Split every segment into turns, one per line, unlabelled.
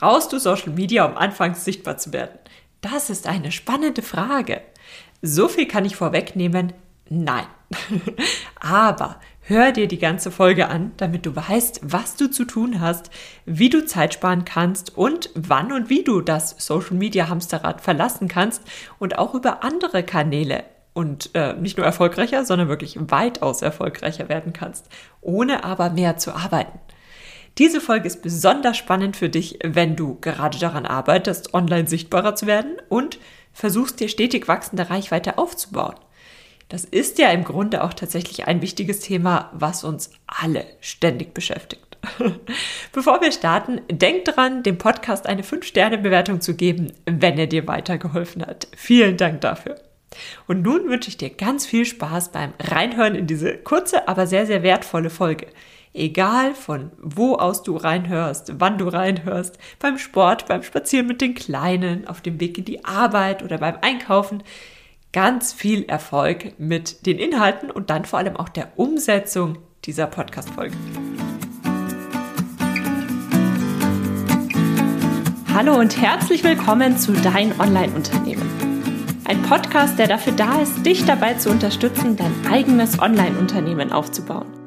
Brauchst du Social Media, um anfangs sichtbar zu werden? Das ist eine spannende Frage. So viel kann ich vorwegnehmen. Nein. Aber hör dir die ganze Folge an, damit du weißt, was du zu tun hast, wie du Zeit sparen kannst und wann und wie du das Social Media Hamsterrad verlassen kannst und auch über andere Kanäle und äh, nicht nur erfolgreicher, sondern wirklich weitaus erfolgreicher werden kannst, ohne aber mehr zu arbeiten. Diese Folge ist besonders spannend für dich, wenn du gerade daran arbeitest, online sichtbarer zu werden und versuchst dir stetig wachsende Reichweite aufzubauen. Das ist ja im Grunde auch tatsächlich ein wichtiges Thema, was uns alle ständig beschäftigt. Bevor wir starten, denk dran, dem Podcast eine 5-Sterne-Bewertung zu geben, wenn er dir weitergeholfen hat. Vielen Dank dafür. Und nun wünsche ich dir ganz viel Spaß beim Reinhören in diese kurze, aber sehr, sehr wertvolle Folge. Egal von wo aus du reinhörst, wann du reinhörst, beim Sport, beim Spazieren mit den Kleinen, auf dem Weg in die Arbeit oder beim Einkaufen, ganz viel Erfolg mit den Inhalten und dann vor allem auch der Umsetzung dieser Podcast-Folge. Hallo und herzlich willkommen zu Dein Online-Unternehmen. Ein Podcast, der dafür da ist, dich dabei zu unterstützen, dein eigenes Online-Unternehmen aufzubauen.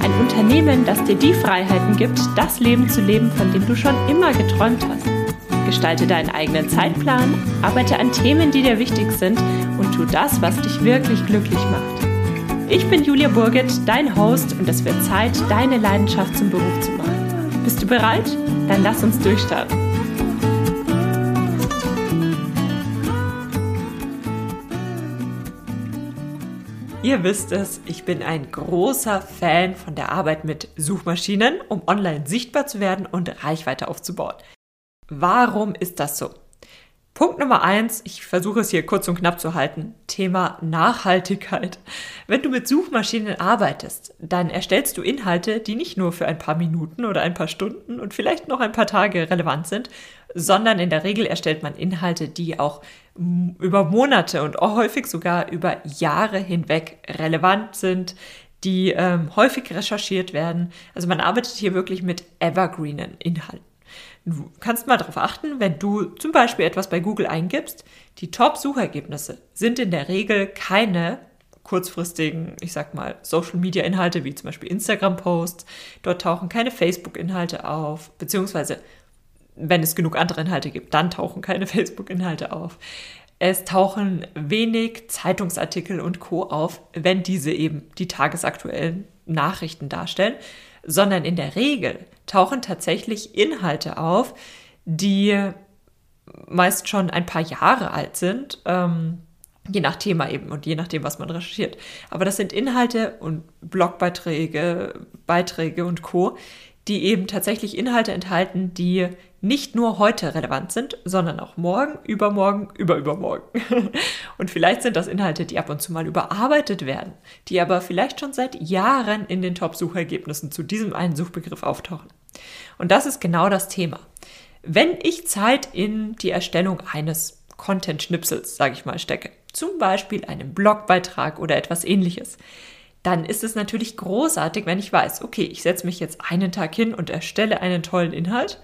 Ein Unternehmen, das dir die Freiheiten gibt, das Leben zu leben, von dem du schon immer geträumt hast. Gestalte deinen eigenen Zeitplan, arbeite an Themen, die dir wichtig sind und tu das, was dich wirklich glücklich macht. Ich bin Julia Burget, dein Host und es wird Zeit, deine Leidenschaft zum Beruf zu machen. Bist du bereit? Dann lass uns durchstarten. Ihr wisst es, ich bin ein großer Fan von der Arbeit mit Suchmaschinen, um online sichtbar zu werden und Reichweite aufzubauen. Warum ist das so? Punkt Nummer eins, ich versuche es hier kurz und knapp zu halten, Thema Nachhaltigkeit. Wenn du mit Suchmaschinen arbeitest, dann erstellst du Inhalte, die nicht nur für ein paar Minuten oder ein paar Stunden und vielleicht noch ein paar Tage relevant sind, sondern in der Regel erstellt man Inhalte, die auch über Monate und häufig sogar über Jahre hinweg relevant sind, die ähm, häufig recherchiert werden. Also man arbeitet hier wirklich mit evergreenen Inhalten. Du kannst mal darauf achten, wenn du zum Beispiel etwas bei Google eingibst, die Top-Suchergebnisse sind in der Regel keine kurzfristigen, ich sag mal, Social-Media-Inhalte wie zum Beispiel Instagram-Posts. Dort tauchen keine Facebook-Inhalte auf, beziehungsweise wenn es genug andere Inhalte gibt, dann tauchen keine Facebook-Inhalte auf. Es tauchen wenig Zeitungsartikel und Co. auf, wenn diese eben die tagesaktuellen Nachrichten darstellen, sondern in der Regel tauchen tatsächlich Inhalte auf, die meist schon ein paar Jahre alt sind, ähm, je nach Thema eben und je nachdem, was man recherchiert. Aber das sind Inhalte und Blogbeiträge, Beiträge und Co., die eben tatsächlich Inhalte enthalten, die nicht nur heute relevant sind, sondern auch morgen, übermorgen, überübermorgen. Und vielleicht sind das Inhalte, die ab und zu mal überarbeitet werden, die aber vielleicht schon seit Jahren in den Top-Suchergebnissen zu diesem einen Suchbegriff auftauchen. Und das ist genau das Thema. Wenn ich Zeit in die Erstellung eines Content-Schnipsels, sage ich mal, stecke, zum Beispiel einen Blogbeitrag oder etwas ähnliches, dann ist es natürlich großartig, wenn ich weiß, okay, ich setze mich jetzt einen Tag hin und erstelle einen tollen Inhalt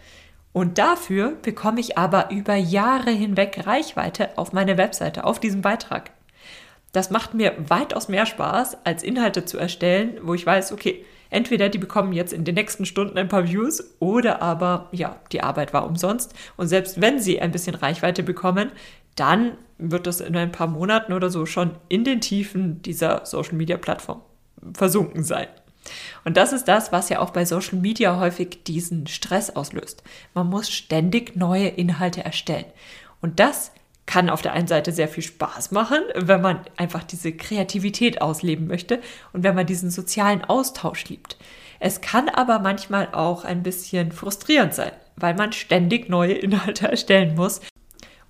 und dafür bekomme ich aber über Jahre hinweg Reichweite auf meine Webseite, auf diesem Beitrag. Das macht mir weitaus mehr Spaß, als Inhalte zu erstellen, wo ich weiß, okay, entweder die bekommen jetzt in den nächsten Stunden ein paar Views oder aber, ja, die Arbeit war umsonst. Und selbst wenn sie ein bisschen Reichweite bekommen, dann wird das in ein paar Monaten oder so schon in den Tiefen dieser Social Media Plattform versunken sein. Und das ist das, was ja auch bei Social Media häufig diesen Stress auslöst. Man muss ständig neue Inhalte erstellen. Und das kann auf der einen Seite sehr viel Spaß machen, wenn man einfach diese Kreativität ausleben möchte und wenn man diesen sozialen Austausch liebt. Es kann aber manchmal auch ein bisschen frustrierend sein, weil man ständig neue Inhalte erstellen muss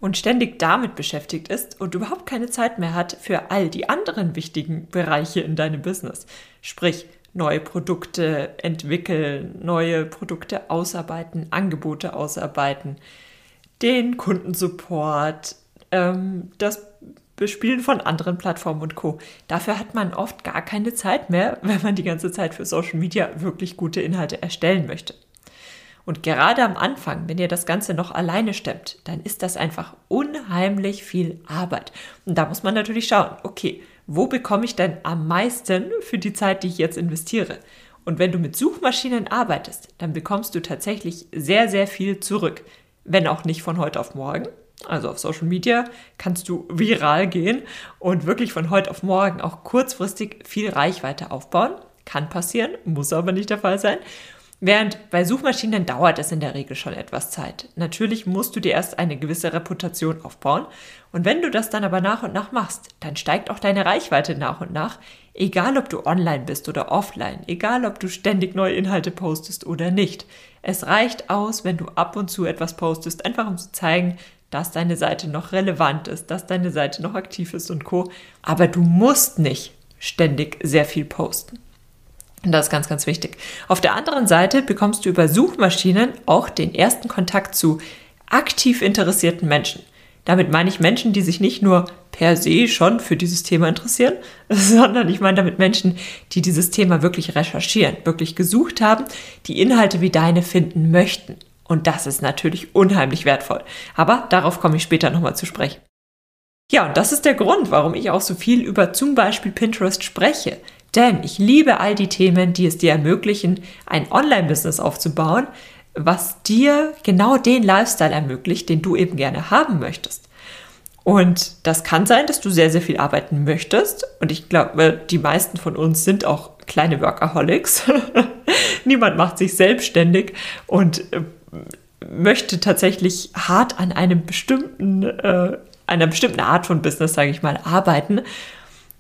und ständig damit beschäftigt ist und überhaupt keine Zeit mehr hat für all die anderen wichtigen Bereiche in deinem Business. Sprich, neue Produkte entwickeln, neue Produkte ausarbeiten, Angebote ausarbeiten, den Kundensupport, ähm, das Bespielen von anderen Plattformen und Co. Dafür hat man oft gar keine Zeit mehr, wenn man die ganze Zeit für Social Media wirklich gute Inhalte erstellen möchte. Und gerade am Anfang, wenn ihr das Ganze noch alleine stemmt, dann ist das einfach unheimlich viel Arbeit. Und da muss man natürlich schauen, okay, wo bekomme ich denn am meisten für die Zeit, die ich jetzt investiere? Und wenn du mit Suchmaschinen arbeitest, dann bekommst du tatsächlich sehr, sehr viel zurück. Wenn auch nicht von heute auf morgen. Also auf Social Media kannst du viral gehen und wirklich von heute auf morgen auch kurzfristig viel Reichweite aufbauen. Kann passieren, muss aber nicht der Fall sein. Während bei Suchmaschinen dauert es in der Regel schon etwas Zeit. Natürlich musst du dir erst eine gewisse Reputation aufbauen. Und wenn du das dann aber nach und nach machst, dann steigt auch deine Reichweite nach und nach. Egal ob du online bist oder offline, egal ob du ständig neue Inhalte postest oder nicht. Es reicht aus, wenn du ab und zu etwas postest, einfach um zu zeigen, dass deine Seite noch relevant ist, dass deine Seite noch aktiv ist und co. Aber du musst nicht ständig sehr viel posten. Und das ist ganz, ganz wichtig. Auf der anderen Seite bekommst du über Suchmaschinen auch den ersten Kontakt zu aktiv interessierten Menschen. Damit meine ich Menschen, die sich nicht nur per se schon für dieses Thema interessieren, sondern ich meine damit Menschen, die dieses Thema wirklich recherchieren, wirklich gesucht haben, die Inhalte wie deine finden möchten. Und das ist natürlich unheimlich wertvoll. Aber darauf komme ich später nochmal zu sprechen. Ja, und das ist der Grund, warum ich auch so viel über zum Beispiel Pinterest spreche. Denn ich liebe all die Themen, die es dir ermöglichen, ein Online-Business aufzubauen, was dir genau den Lifestyle ermöglicht, den du eben gerne haben möchtest. Und das kann sein, dass du sehr, sehr viel arbeiten möchtest. Und ich glaube, die meisten von uns sind auch kleine Workaholics. Niemand macht sich selbstständig und äh, möchte tatsächlich hart an einem bestimmten, äh, einer bestimmten Art von Business, sage ich mal, arbeiten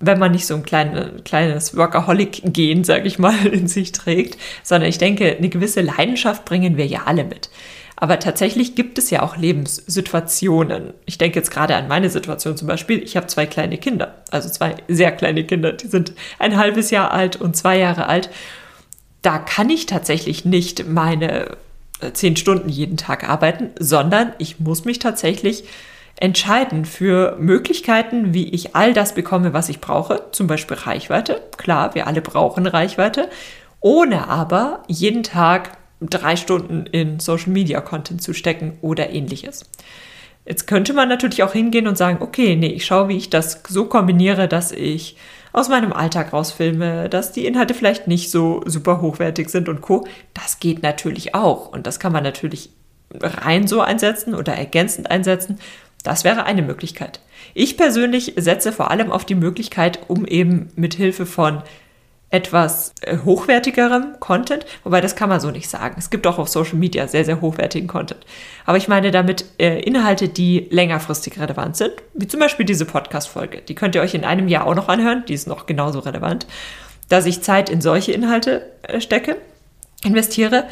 wenn man nicht so ein kleine, kleines Workaholic-Gen, sage ich mal, in sich trägt, sondern ich denke, eine gewisse Leidenschaft bringen wir ja alle mit. Aber tatsächlich gibt es ja auch Lebenssituationen. Ich denke jetzt gerade an meine Situation zum Beispiel. Ich habe zwei kleine Kinder, also zwei sehr kleine Kinder, die sind ein halbes Jahr alt und zwei Jahre alt. Da kann ich tatsächlich nicht meine äh, zehn Stunden jeden Tag arbeiten, sondern ich muss mich tatsächlich entscheiden für Möglichkeiten, wie ich all das bekomme, was ich brauche, zum Beispiel Reichweite. Klar, wir alle brauchen Reichweite, ohne aber jeden Tag drei Stunden in Social Media Content zu stecken oder ähnliches. Jetzt könnte man natürlich auch hingehen und sagen, okay, nee, ich schaue, wie ich das so kombiniere, dass ich aus meinem Alltag rausfilme, dass die Inhalte vielleicht nicht so super hochwertig sind und co. Das geht natürlich auch und das kann man natürlich rein so einsetzen oder ergänzend einsetzen das wäre eine Möglichkeit. Ich persönlich setze vor allem auf die Möglichkeit, um eben mit Hilfe von etwas äh, hochwertigerem Content, wobei das kann man so nicht sagen. Es gibt auch auf Social Media sehr, sehr hochwertigen Content. Aber ich meine damit äh, Inhalte, die längerfristig relevant sind, wie zum Beispiel diese Podcast-Folge. Die könnt ihr euch in einem Jahr auch noch anhören, die ist noch genauso relevant, dass ich Zeit in solche Inhalte äh, stecke, investiere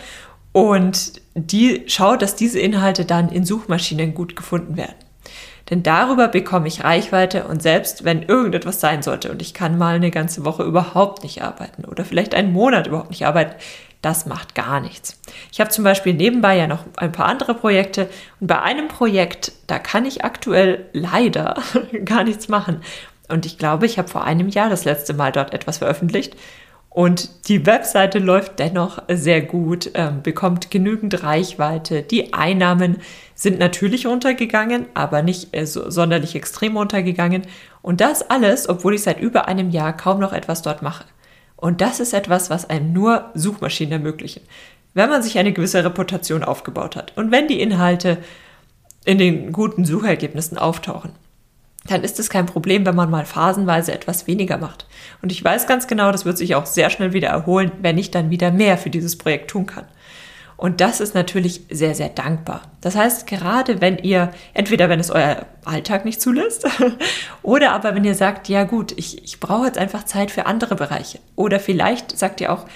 und die schaut, dass diese Inhalte dann in Suchmaschinen gut gefunden werden. Denn darüber bekomme ich Reichweite und selbst wenn irgendetwas sein sollte und ich kann mal eine ganze Woche überhaupt nicht arbeiten oder vielleicht einen Monat überhaupt nicht arbeiten, das macht gar nichts. Ich habe zum Beispiel nebenbei ja noch ein paar andere Projekte und bei einem Projekt, da kann ich aktuell leider gar nichts machen. Und ich glaube, ich habe vor einem Jahr das letzte Mal dort etwas veröffentlicht und die Webseite läuft dennoch sehr gut, ähm, bekommt genügend Reichweite. Die Einnahmen sind natürlich runtergegangen, aber nicht äh, so sonderlich extrem runtergegangen. Und das alles, obwohl ich seit über einem Jahr kaum noch etwas dort mache. Und das ist etwas, was einem nur Suchmaschinen ermöglichen. Wenn man sich eine gewisse Reputation aufgebaut hat und wenn die Inhalte in den guten Suchergebnissen auftauchen dann ist es kein Problem, wenn man mal phasenweise etwas weniger macht. Und ich weiß ganz genau, das wird sich auch sehr schnell wieder erholen, wenn ich dann wieder mehr für dieses Projekt tun kann. Und das ist natürlich sehr, sehr dankbar. Das heißt, gerade wenn ihr, entweder wenn es euer Alltag nicht zulässt, oder aber wenn ihr sagt, ja gut, ich, ich brauche jetzt einfach Zeit für andere Bereiche. Oder vielleicht sagt ihr auch,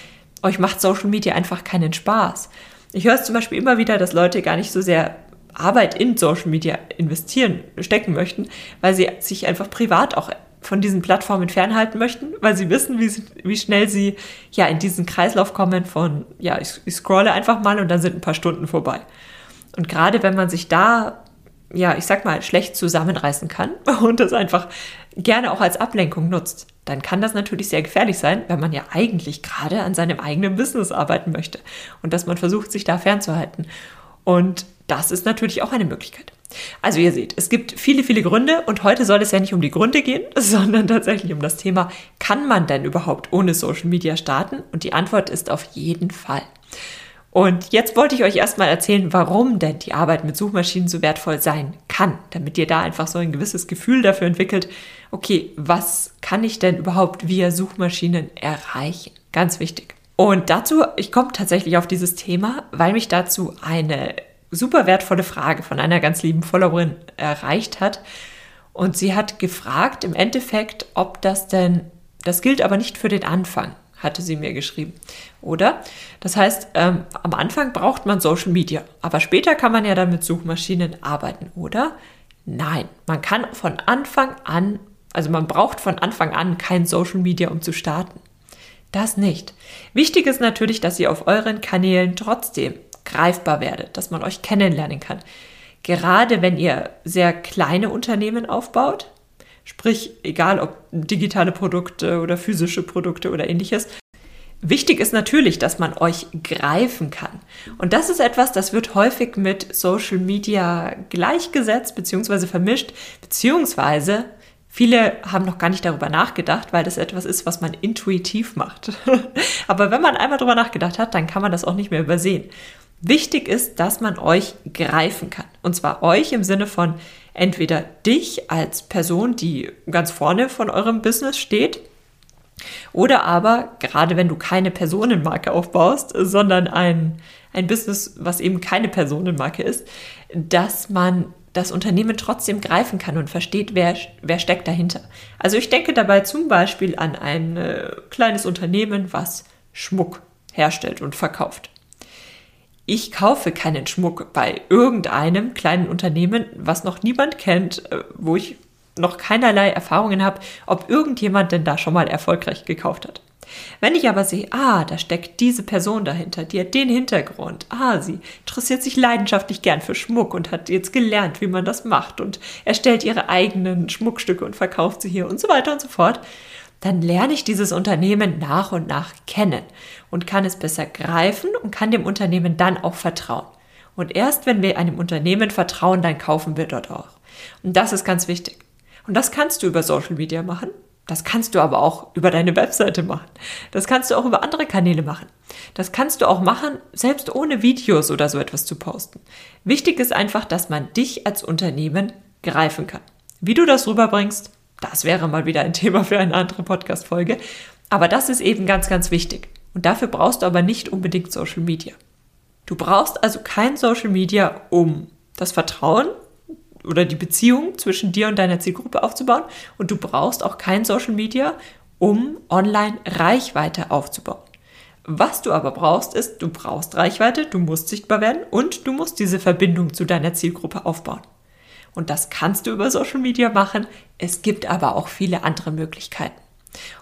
euch macht Social Media einfach keinen Spaß. Ich höre es zum Beispiel immer wieder, dass Leute gar nicht so sehr Arbeit in Social Media investieren, stecken möchten, weil sie sich einfach privat auch von diesen Plattformen fernhalten möchten, weil sie wissen, wie, sie, wie schnell sie ja in diesen Kreislauf kommen von, ja, ich, ich scrolle einfach mal und dann sind ein paar Stunden vorbei. Und gerade wenn man sich da, ja, ich sag mal, schlecht zusammenreißen kann und das einfach gerne auch als Ablenkung nutzt, dann kann das natürlich sehr gefährlich sein, wenn man ja eigentlich gerade an seinem eigenen Business arbeiten möchte und dass man versucht, sich da fernzuhalten. Und das ist natürlich auch eine Möglichkeit. Also ihr seht, es gibt viele, viele Gründe und heute soll es ja nicht um die Gründe gehen, sondern tatsächlich um das Thema, kann man denn überhaupt ohne Social Media starten? Und die Antwort ist auf jeden Fall. Und jetzt wollte ich euch erstmal erzählen, warum denn die Arbeit mit Suchmaschinen so wertvoll sein kann, damit ihr da einfach so ein gewisses Gefühl dafür entwickelt, okay, was kann ich denn überhaupt via Suchmaschinen erreichen? Ganz wichtig. Und dazu, ich komme tatsächlich auf dieses Thema, weil mich dazu eine super wertvolle Frage von einer ganz lieben Followerin erreicht hat. Und sie hat gefragt im Endeffekt, ob das denn, das gilt aber nicht für den Anfang, hatte sie mir geschrieben. Oder? Das heißt, ähm, am Anfang braucht man Social Media, aber später kann man ja dann mit Suchmaschinen arbeiten, oder? Nein, man kann von Anfang an, also man braucht von Anfang an kein Social Media, um zu starten. Das nicht. Wichtig ist natürlich, dass ihr auf euren Kanälen trotzdem greifbar werdet, dass man euch kennenlernen kann. Gerade wenn ihr sehr kleine Unternehmen aufbaut, sprich egal ob digitale Produkte oder physische Produkte oder ähnliches, Wichtig ist natürlich, dass man euch greifen kann. Und das ist etwas, das wird häufig mit Social Media gleichgesetzt bzw. vermischt, beziehungsweise viele haben noch gar nicht darüber nachgedacht, weil das etwas ist, was man intuitiv macht. Aber wenn man einmal darüber nachgedacht hat, dann kann man das auch nicht mehr übersehen. Wichtig ist, dass man euch greifen kann. Und zwar euch im Sinne von entweder dich als Person, die ganz vorne von eurem Business steht, oder aber, gerade wenn du keine Personenmarke aufbaust, sondern ein, ein Business, was eben keine Personenmarke ist, dass man das Unternehmen trotzdem greifen kann und versteht, wer, wer steckt dahinter. Also ich denke dabei zum Beispiel an ein äh, kleines Unternehmen, was Schmuck herstellt und verkauft ich kaufe keinen Schmuck bei irgendeinem kleinen Unternehmen, was noch niemand kennt, äh, wo ich noch keinerlei Erfahrungen habe, ob irgendjemand denn da schon mal erfolgreich gekauft hat. Wenn ich aber sehe, ah, da steckt diese Person dahinter, die hat den Hintergrund, ah, sie interessiert sich leidenschaftlich gern für Schmuck und hat jetzt gelernt, wie man das macht und erstellt ihre eigenen Schmuckstücke und verkauft sie hier und so weiter und so fort, dann lerne ich dieses Unternehmen nach und nach kennen und kann es besser greifen und kann dem Unternehmen dann auch vertrauen. Und erst wenn wir einem Unternehmen vertrauen, dann kaufen wir dort auch. Und das ist ganz wichtig. Und das kannst du über Social Media machen. Das kannst du aber auch über deine Webseite machen. Das kannst du auch über andere Kanäle machen. Das kannst du auch machen, selbst ohne Videos oder so etwas zu posten. Wichtig ist einfach, dass man dich als Unternehmen greifen kann. Wie du das rüberbringst, das wäre mal wieder ein Thema für eine andere Podcast-Folge. Aber das ist eben ganz, ganz wichtig. Und dafür brauchst du aber nicht unbedingt Social Media. Du brauchst also kein Social Media, um das Vertrauen oder die Beziehung zwischen dir und deiner Zielgruppe aufzubauen. Und du brauchst auch kein Social Media, um online Reichweite aufzubauen. Was du aber brauchst, ist, du brauchst Reichweite, du musst sichtbar werden und du musst diese Verbindung zu deiner Zielgruppe aufbauen. Und das kannst du über Social Media machen. Es gibt aber auch viele andere Möglichkeiten.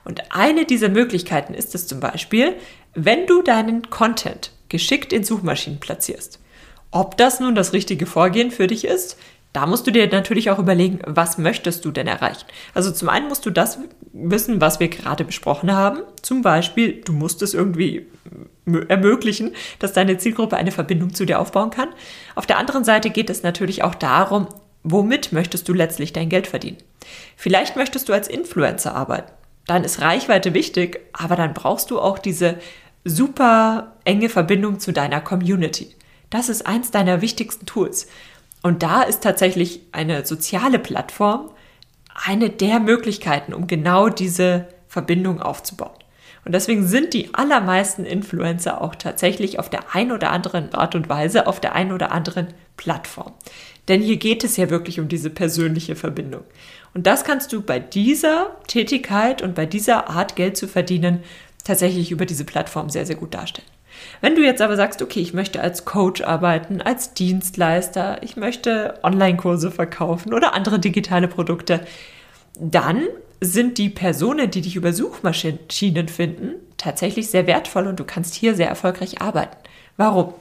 Und eine dieser Möglichkeiten ist es zum Beispiel, wenn du deinen Content geschickt in Suchmaschinen platzierst. Ob das nun das richtige Vorgehen für dich ist, da musst du dir natürlich auch überlegen, was möchtest du denn erreichen? Also zum einen musst du das wissen, was wir gerade besprochen haben. Zum Beispiel, du musst es irgendwie ermöglichen, dass deine Zielgruppe eine Verbindung zu dir aufbauen kann. Auf der anderen Seite geht es natürlich auch darum, Womit möchtest du letztlich dein Geld verdienen? Vielleicht möchtest du als Influencer arbeiten. Dann ist Reichweite wichtig, aber dann brauchst du auch diese super enge Verbindung zu deiner Community. Das ist eins deiner wichtigsten Tools. Und da ist tatsächlich eine soziale Plattform eine der Möglichkeiten, um genau diese Verbindung aufzubauen. Und deswegen sind die allermeisten Influencer auch tatsächlich auf der einen oder anderen Art und Weise auf der einen oder anderen Plattform. Denn hier geht es ja wirklich um diese persönliche Verbindung. Und das kannst du bei dieser Tätigkeit und bei dieser Art Geld zu verdienen tatsächlich über diese Plattform sehr, sehr gut darstellen. Wenn du jetzt aber sagst, okay, ich möchte als Coach arbeiten, als Dienstleister, ich möchte Online-Kurse verkaufen oder andere digitale Produkte, dann sind die Personen, die dich über Suchmaschinen finden, tatsächlich sehr wertvoll und du kannst hier sehr erfolgreich arbeiten. Warum?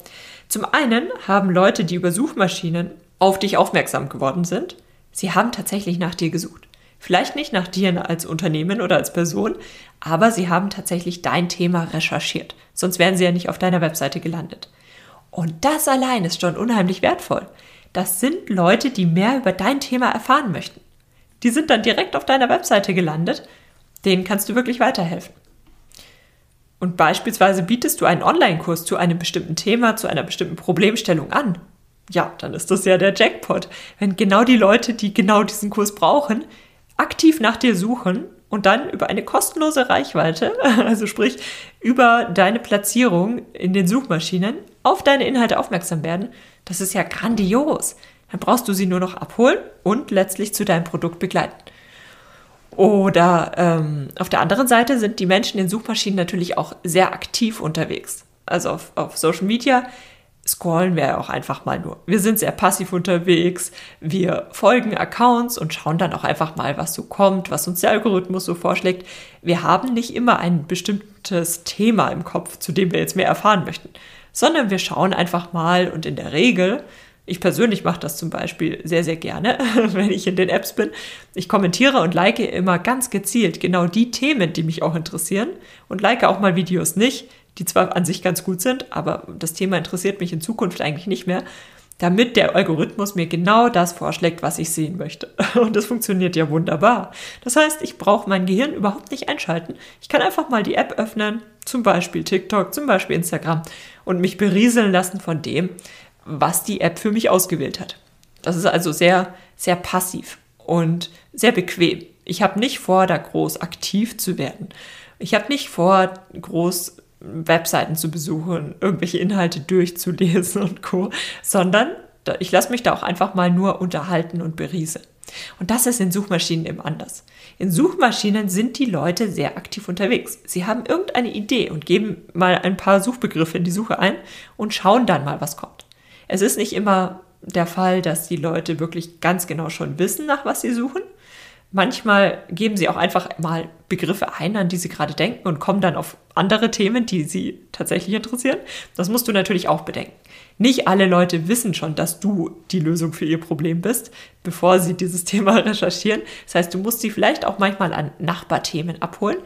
Zum einen haben Leute, die über Suchmaschinen auf dich aufmerksam geworden sind, sie haben tatsächlich nach dir gesucht. Vielleicht nicht nach dir als Unternehmen oder als Person, aber sie haben tatsächlich dein Thema recherchiert. Sonst wären sie ja nicht auf deiner Webseite gelandet. Und das allein ist schon unheimlich wertvoll. Das sind Leute, die mehr über dein Thema erfahren möchten. Die sind dann direkt auf deiner Webseite gelandet. Denen kannst du wirklich weiterhelfen. Und beispielsweise bietest du einen Online-Kurs zu einem bestimmten Thema, zu einer bestimmten Problemstellung an. Ja, dann ist das ja der Jackpot. Wenn genau die Leute, die genau diesen Kurs brauchen, aktiv nach dir suchen und dann über eine kostenlose Reichweite, also sprich über deine Platzierung in den Suchmaschinen, auf deine Inhalte aufmerksam werden, das ist ja grandios. Dann brauchst du sie nur noch abholen und letztlich zu deinem Produkt begleiten. Oder ähm, auf der anderen Seite sind die Menschen in Suchmaschinen natürlich auch sehr aktiv unterwegs. Also auf, auf Social Media scrollen wir auch einfach mal nur. Wir sind sehr passiv unterwegs, wir folgen Accounts und schauen dann auch einfach mal, was so kommt, was uns der Algorithmus so vorschlägt. Wir haben nicht immer ein bestimmtes Thema im Kopf, zu dem wir jetzt mehr erfahren möchten, sondern wir schauen einfach mal und in der Regel ich persönlich mache das zum Beispiel sehr, sehr gerne, wenn ich in den Apps bin. Ich kommentiere und like immer ganz gezielt genau die Themen, die mich auch interessieren und like auch mal Videos nicht, die zwar an sich ganz gut sind, aber das Thema interessiert mich in Zukunft eigentlich nicht mehr, damit der Algorithmus mir genau das vorschlägt, was ich sehen möchte. Und das funktioniert ja wunderbar. Das heißt, ich brauche mein Gehirn überhaupt nicht einschalten. Ich kann einfach mal die App öffnen, zum Beispiel TikTok, zum Beispiel Instagram und mich berieseln lassen von dem, was die App für mich ausgewählt hat. Das ist also sehr, sehr passiv und sehr bequem. Ich habe nicht vor, da groß aktiv zu werden. Ich habe nicht vor, groß Webseiten zu besuchen, irgendwelche Inhalte durchzulesen und co., sondern ich lasse mich da auch einfach mal nur unterhalten und berieseln. Und das ist in Suchmaschinen eben anders. In Suchmaschinen sind die Leute sehr aktiv unterwegs. Sie haben irgendeine Idee und geben mal ein paar Suchbegriffe in die Suche ein und schauen dann mal, was kommt. Es ist nicht immer der Fall, dass die Leute wirklich ganz genau schon wissen, nach was sie suchen. Manchmal geben sie auch einfach mal Begriffe ein, an die sie gerade denken und kommen dann auf andere Themen, die sie tatsächlich interessieren. Das musst du natürlich auch bedenken. Nicht alle Leute wissen schon, dass du die Lösung für ihr Problem bist, bevor sie dieses Thema recherchieren. Das heißt, du musst sie vielleicht auch manchmal an Nachbarthemen abholen.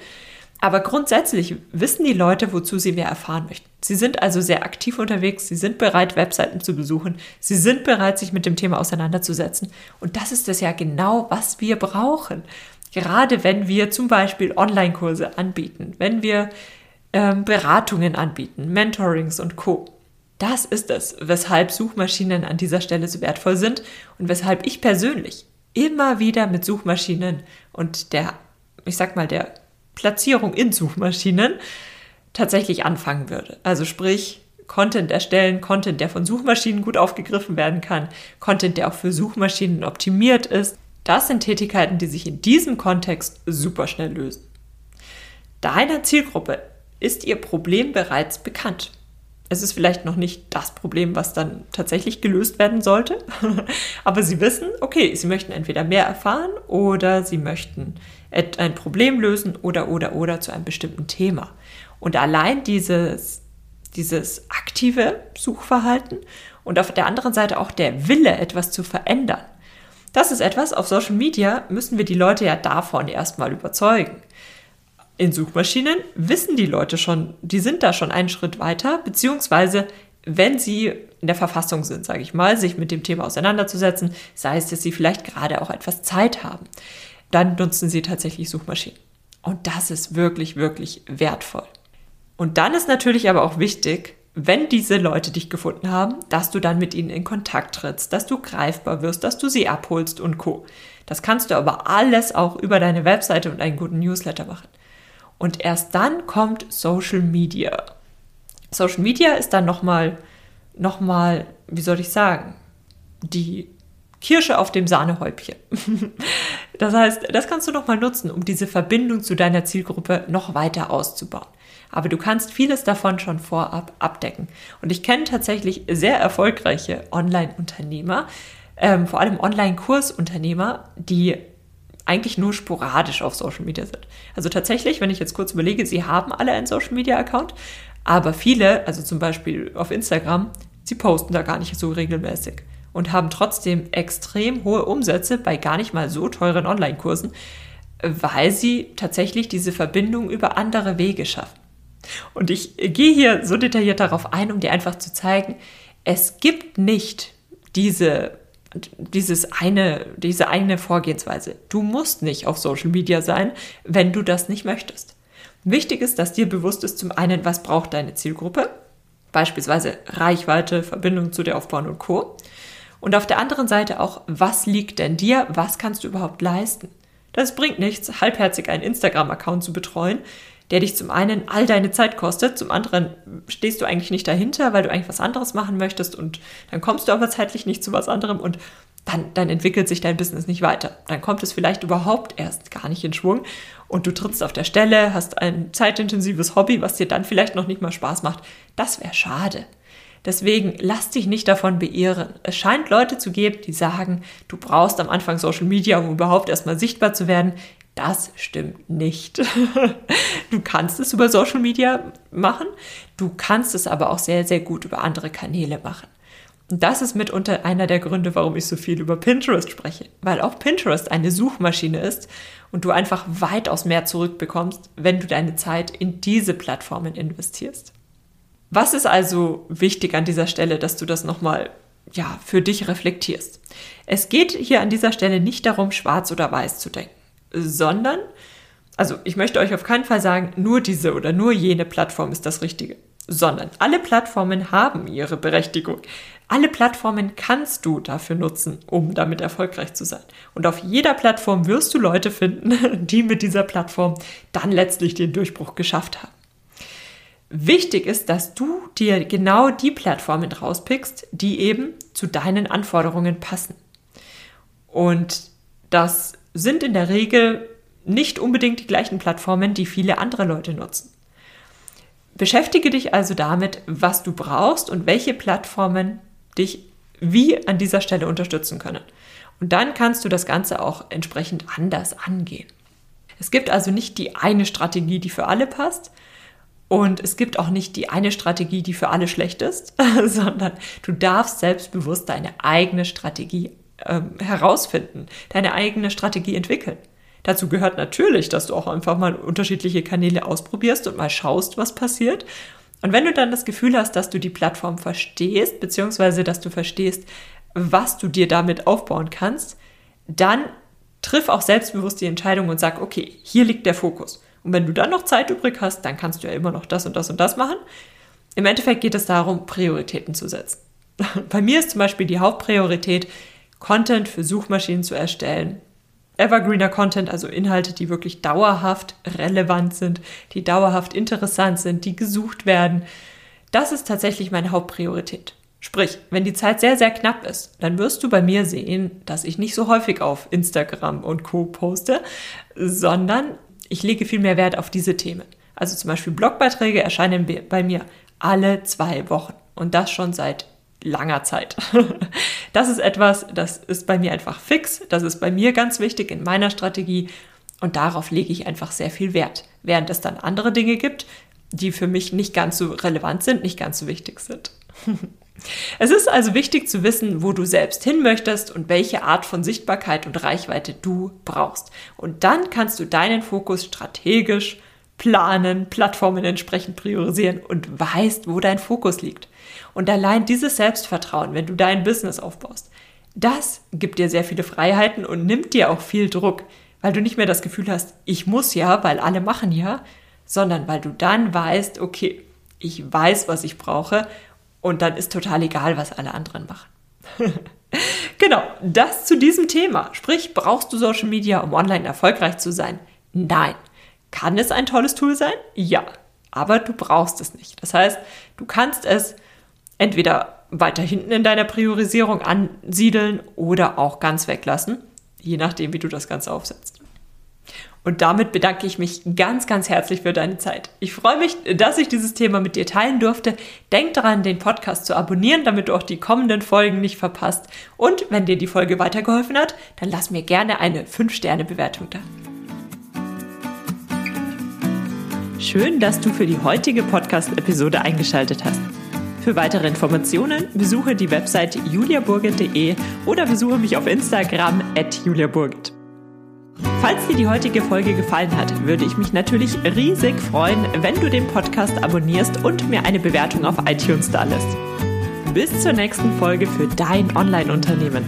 Aber grundsätzlich wissen die Leute, wozu sie mehr erfahren möchten. Sie sind also sehr aktiv unterwegs, sie sind bereit, Webseiten zu besuchen, sie sind bereit, sich mit dem Thema auseinanderzusetzen. Und das ist es ja genau, was wir brauchen. Gerade wenn wir zum Beispiel Online-Kurse anbieten, wenn wir ähm, Beratungen anbieten, Mentorings und Co. Das ist es, weshalb Suchmaschinen an dieser Stelle so wertvoll sind und weshalb ich persönlich immer wieder mit Suchmaschinen und der, ich sag mal, der Platzierung in Suchmaschinen tatsächlich anfangen würde. Also sprich, Content erstellen, Content, der von Suchmaschinen gut aufgegriffen werden kann, Content, der auch für Suchmaschinen optimiert ist. Das sind Tätigkeiten, die sich in diesem Kontext super schnell lösen. Deiner Zielgruppe ist ihr Problem bereits bekannt. Es ist vielleicht noch nicht das Problem, was dann tatsächlich gelöst werden sollte, aber sie wissen, okay, sie möchten entweder mehr erfahren oder sie möchten ein Problem lösen oder, oder, oder zu einem bestimmten Thema. Und allein dieses, dieses aktive Suchverhalten und auf der anderen Seite auch der Wille, etwas zu verändern, das ist etwas, auf Social Media müssen wir die Leute ja davon erstmal überzeugen. In Suchmaschinen wissen die Leute schon, die sind da schon einen Schritt weiter, beziehungsweise wenn sie in der Verfassung sind, sage ich mal, sich mit dem Thema auseinanderzusetzen, sei es, dass sie vielleicht gerade auch etwas Zeit haben dann nutzen sie tatsächlich Suchmaschinen. Und das ist wirklich, wirklich wertvoll. Und dann ist natürlich aber auch wichtig, wenn diese Leute dich gefunden haben, dass du dann mit ihnen in Kontakt trittst, dass du greifbar wirst, dass du sie abholst und co. Das kannst du aber alles auch über deine Webseite und einen guten Newsletter machen. Und erst dann kommt Social Media. Social Media ist dann nochmal, nochmal, wie soll ich sagen, die Kirsche auf dem Sahnehäubchen. Das heißt, das kannst du noch mal nutzen, um diese Verbindung zu deiner Zielgruppe noch weiter auszubauen. Aber du kannst vieles davon schon vorab abdecken. Und ich kenne tatsächlich sehr erfolgreiche Online-Unternehmer, ähm, vor allem Online-Kursunternehmer, die eigentlich nur sporadisch auf Social Media sind. Also tatsächlich, wenn ich jetzt kurz überlege, sie haben alle einen Social Media Account, aber viele, also zum Beispiel auf Instagram, sie posten da gar nicht so regelmäßig. und haben trotzdem extrem hohe Umsätze bei gar nicht mal so teuren Online-Kursen, weil sie tatsächlich diese Verbindung über andere Wege schaffen. Und ich gehe hier so detailliert darauf ein, um dir einfach zu zeigen, es gibt nicht diese, dieses eine, diese eine Vorgehensweise. Du musst nicht auf Social Media sein, wenn du das nicht möchtest. Wichtig ist, dass dir bewusst ist, zum einen, was braucht deine Zielgruppe, beispielsweise Reichweite, Verbindung zu dir aufbauen und Co. Und auf der anderen Seite auch, was liegt denn dir, was kannst du überhaupt leisten? Das bringt nichts, halbherzig einen Instagram-Account zu betreuen, der dich zum einen all deine Zeit kostet, zum anderen stehst du eigentlich nicht dahinter, weil du eigentlich was anderes machen möchtest und dann kommst du aber zeitlich nicht zu was anderem und dann, dann entwickelt sich dein Business nicht weiter. Dann kommt es vielleicht überhaupt erst gar nicht in Schwung und du trittst auf der Stelle, hast ein zeitintensives Hobby, was dir dann vielleicht noch nicht mal Spaß macht. Das wäre schade. Deswegen lass dich nicht davon beirren. Es scheint Leute zu geben, die sagen, du brauchst am Anfang Social Media, um überhaupt erstmal sichtbar zu werden. Das stimmt nicht. Du kannst es über Social Media machen, du kannst es aber auch sehr, sehr gut über andere Kanäle machen. Und das ist mitunter einer der Gründe, warum ich so viel über Pinterest spreche, weil auch Pinterest eine Suchmaschine ist und du einfach weitaus mehr zurückbekommst, wenn du deine Zeit in diese Plattformen investierst. Was ist also wichtig an dieser Stelle, dass du das nochmal ja, für dich reflektierst? Es geht hier an dieser Stelle nicht darum, schwarz oder weiß zu denken, sondern, also ich möchte euch auf keinen Fall sagen, nur diese oder nur jene Plattform ist das Richtige, sondern alle Plattformen haben ihre Berechtigung. Alle Plattformen kannst du dafür nutzen, um damit erfolgreich zu sein. Und auf jeder Plattform wirst du Leute finden, die mit dieser Plattform dann letztlich den Durchbruch geschafft haben. Wichtig ist, dass du dir genau die Plattformen rauspickst, die eben zu deinen Anforderungen passen. Und das sind in der Regel nicht unbedingt die gleichen Plattformen, die viele andere Leute nutzen. Beschäftige dich also damit, was du brauchst und welche Plattformen dich wie an dieser Stelle unterstützen können. Und dann kannst du das Ganze auch entsprechend anders angehen. Es gibt also nicht die eine Strategie, die für alle passt, und es gibt auch nicht die eine Strategie, die für alle schlecht ist, sondern du darfst selbstbewusst deine eigene Strategie ähm, herausfinden, deine eigene Strategie entwickeln. Dazu gehört natürlich, dass du auch einfach mal unterschiedliche Kanäle ausprobierst und mal schaust, was passiert. Und wenn du dann das Gefühl hast, dass du die Plattform verstehst, beziehungsweise dass du verstehst, was du dir damit aufbauen kannst, dann triff auch selbstbewusst die Entscheidung und sag, okay, hier liegt der Fokus. Und wenn du dann noch Zeit übrig hast, dann kannst du ja immer noch das und das und das machen. Im Endeffekt geht es darum, Prioritäten zu setzen. Bei mir ist zum Beispiel die Hauptpriorität, Content für Suchmaschinen zu erstellen. Evergreener Content, also Inhalte, die wirklich dauerhaft relevant sind, die dauerhaft interessant sind, die gesucht werden. Das ist tatsächlich meine Hauptpriorität. Sprich, wenn die Zeit sehr, sehr knapp ist, dann wirst du bei mir sehen, dass ich nicht so häufig auf Instagram und Co poste, sondern ich lege viel mehr Wert auf diese Themen. Also zum Beispiel Blogbeiträge erscheinen bei mir alle zwei Wochen und das schon seit langer Zeit. Das ist etwas, das ist bei mir einfach fix, das ist bei mir ganz wichtig in meiner Strategie und darauf lege ich einfach sehr viel Wert. Während es dann andere Dinge gibt, die für mich nicht ganz so relevant sind, nicht ganz so wichtig sind. Es ist also wichtig zu wissen, wo du selbst hin möchtest und welche Art von Sichtbarkeit und Reichweite du brauchst. Und dann kannst du deinen Fokus strategisch planen, Plattformen entsprechend priorisieren und weißt, wo dein Fokus liegt. Und allein dieses Selbstvertrauen, wenn du dein Business aufbaust, das gibt dir sehr viele Freiheiten und nimmt dir auch viel Druck, weil du nicht mehr das Gefühl hast, ich muss ja, weil alle machen ja, sondern weil du dann weißt, okay, ich weiß, was ich brauche und dann ist total egal, was alle anderen machen. genau, das zu diesem Thema. Sprich, brauchst du Social Media, um online erfolgreich zu sein? Nein. Kann es ein tolles Tool sein? Ja. Aber du brauchst es nicht. Das heißt, du kannst es entweder weiter hinten in deiner Priorisierung ansiedeln oder auch ganz weglassen, je nachdem, wie du das Ganze aufsetzt. Und damit bedanke ich mich ganz, ganz herzlich für deine Zeit. Ich freue mich, dass ich dieses Thema mit dir teilen durfte. Denk daran, den Podcast zu abonnieren, damit du auch die kommenden Folgen nicht verpasst. Und wenn dir die Folge weitergeholfen hat, dann lass mir gerne eine 5-Sterne-Bewertung da. Schön, dass du für die heutige Podcast-Episode eingeschaltet hast. Für weitere Informationen besuche die Website juliaburgit.de oder besuche mich auf Instagram at juliaburgit. Falls dir die heutige Folge gefallen hat, würde ich mich natürlich riesig freuen, wenn du den Podcast abonnierst und mir eine Bewertung auf iTunes da lässt. Bis zur nächsten Folge für dein Online-Unternehmen.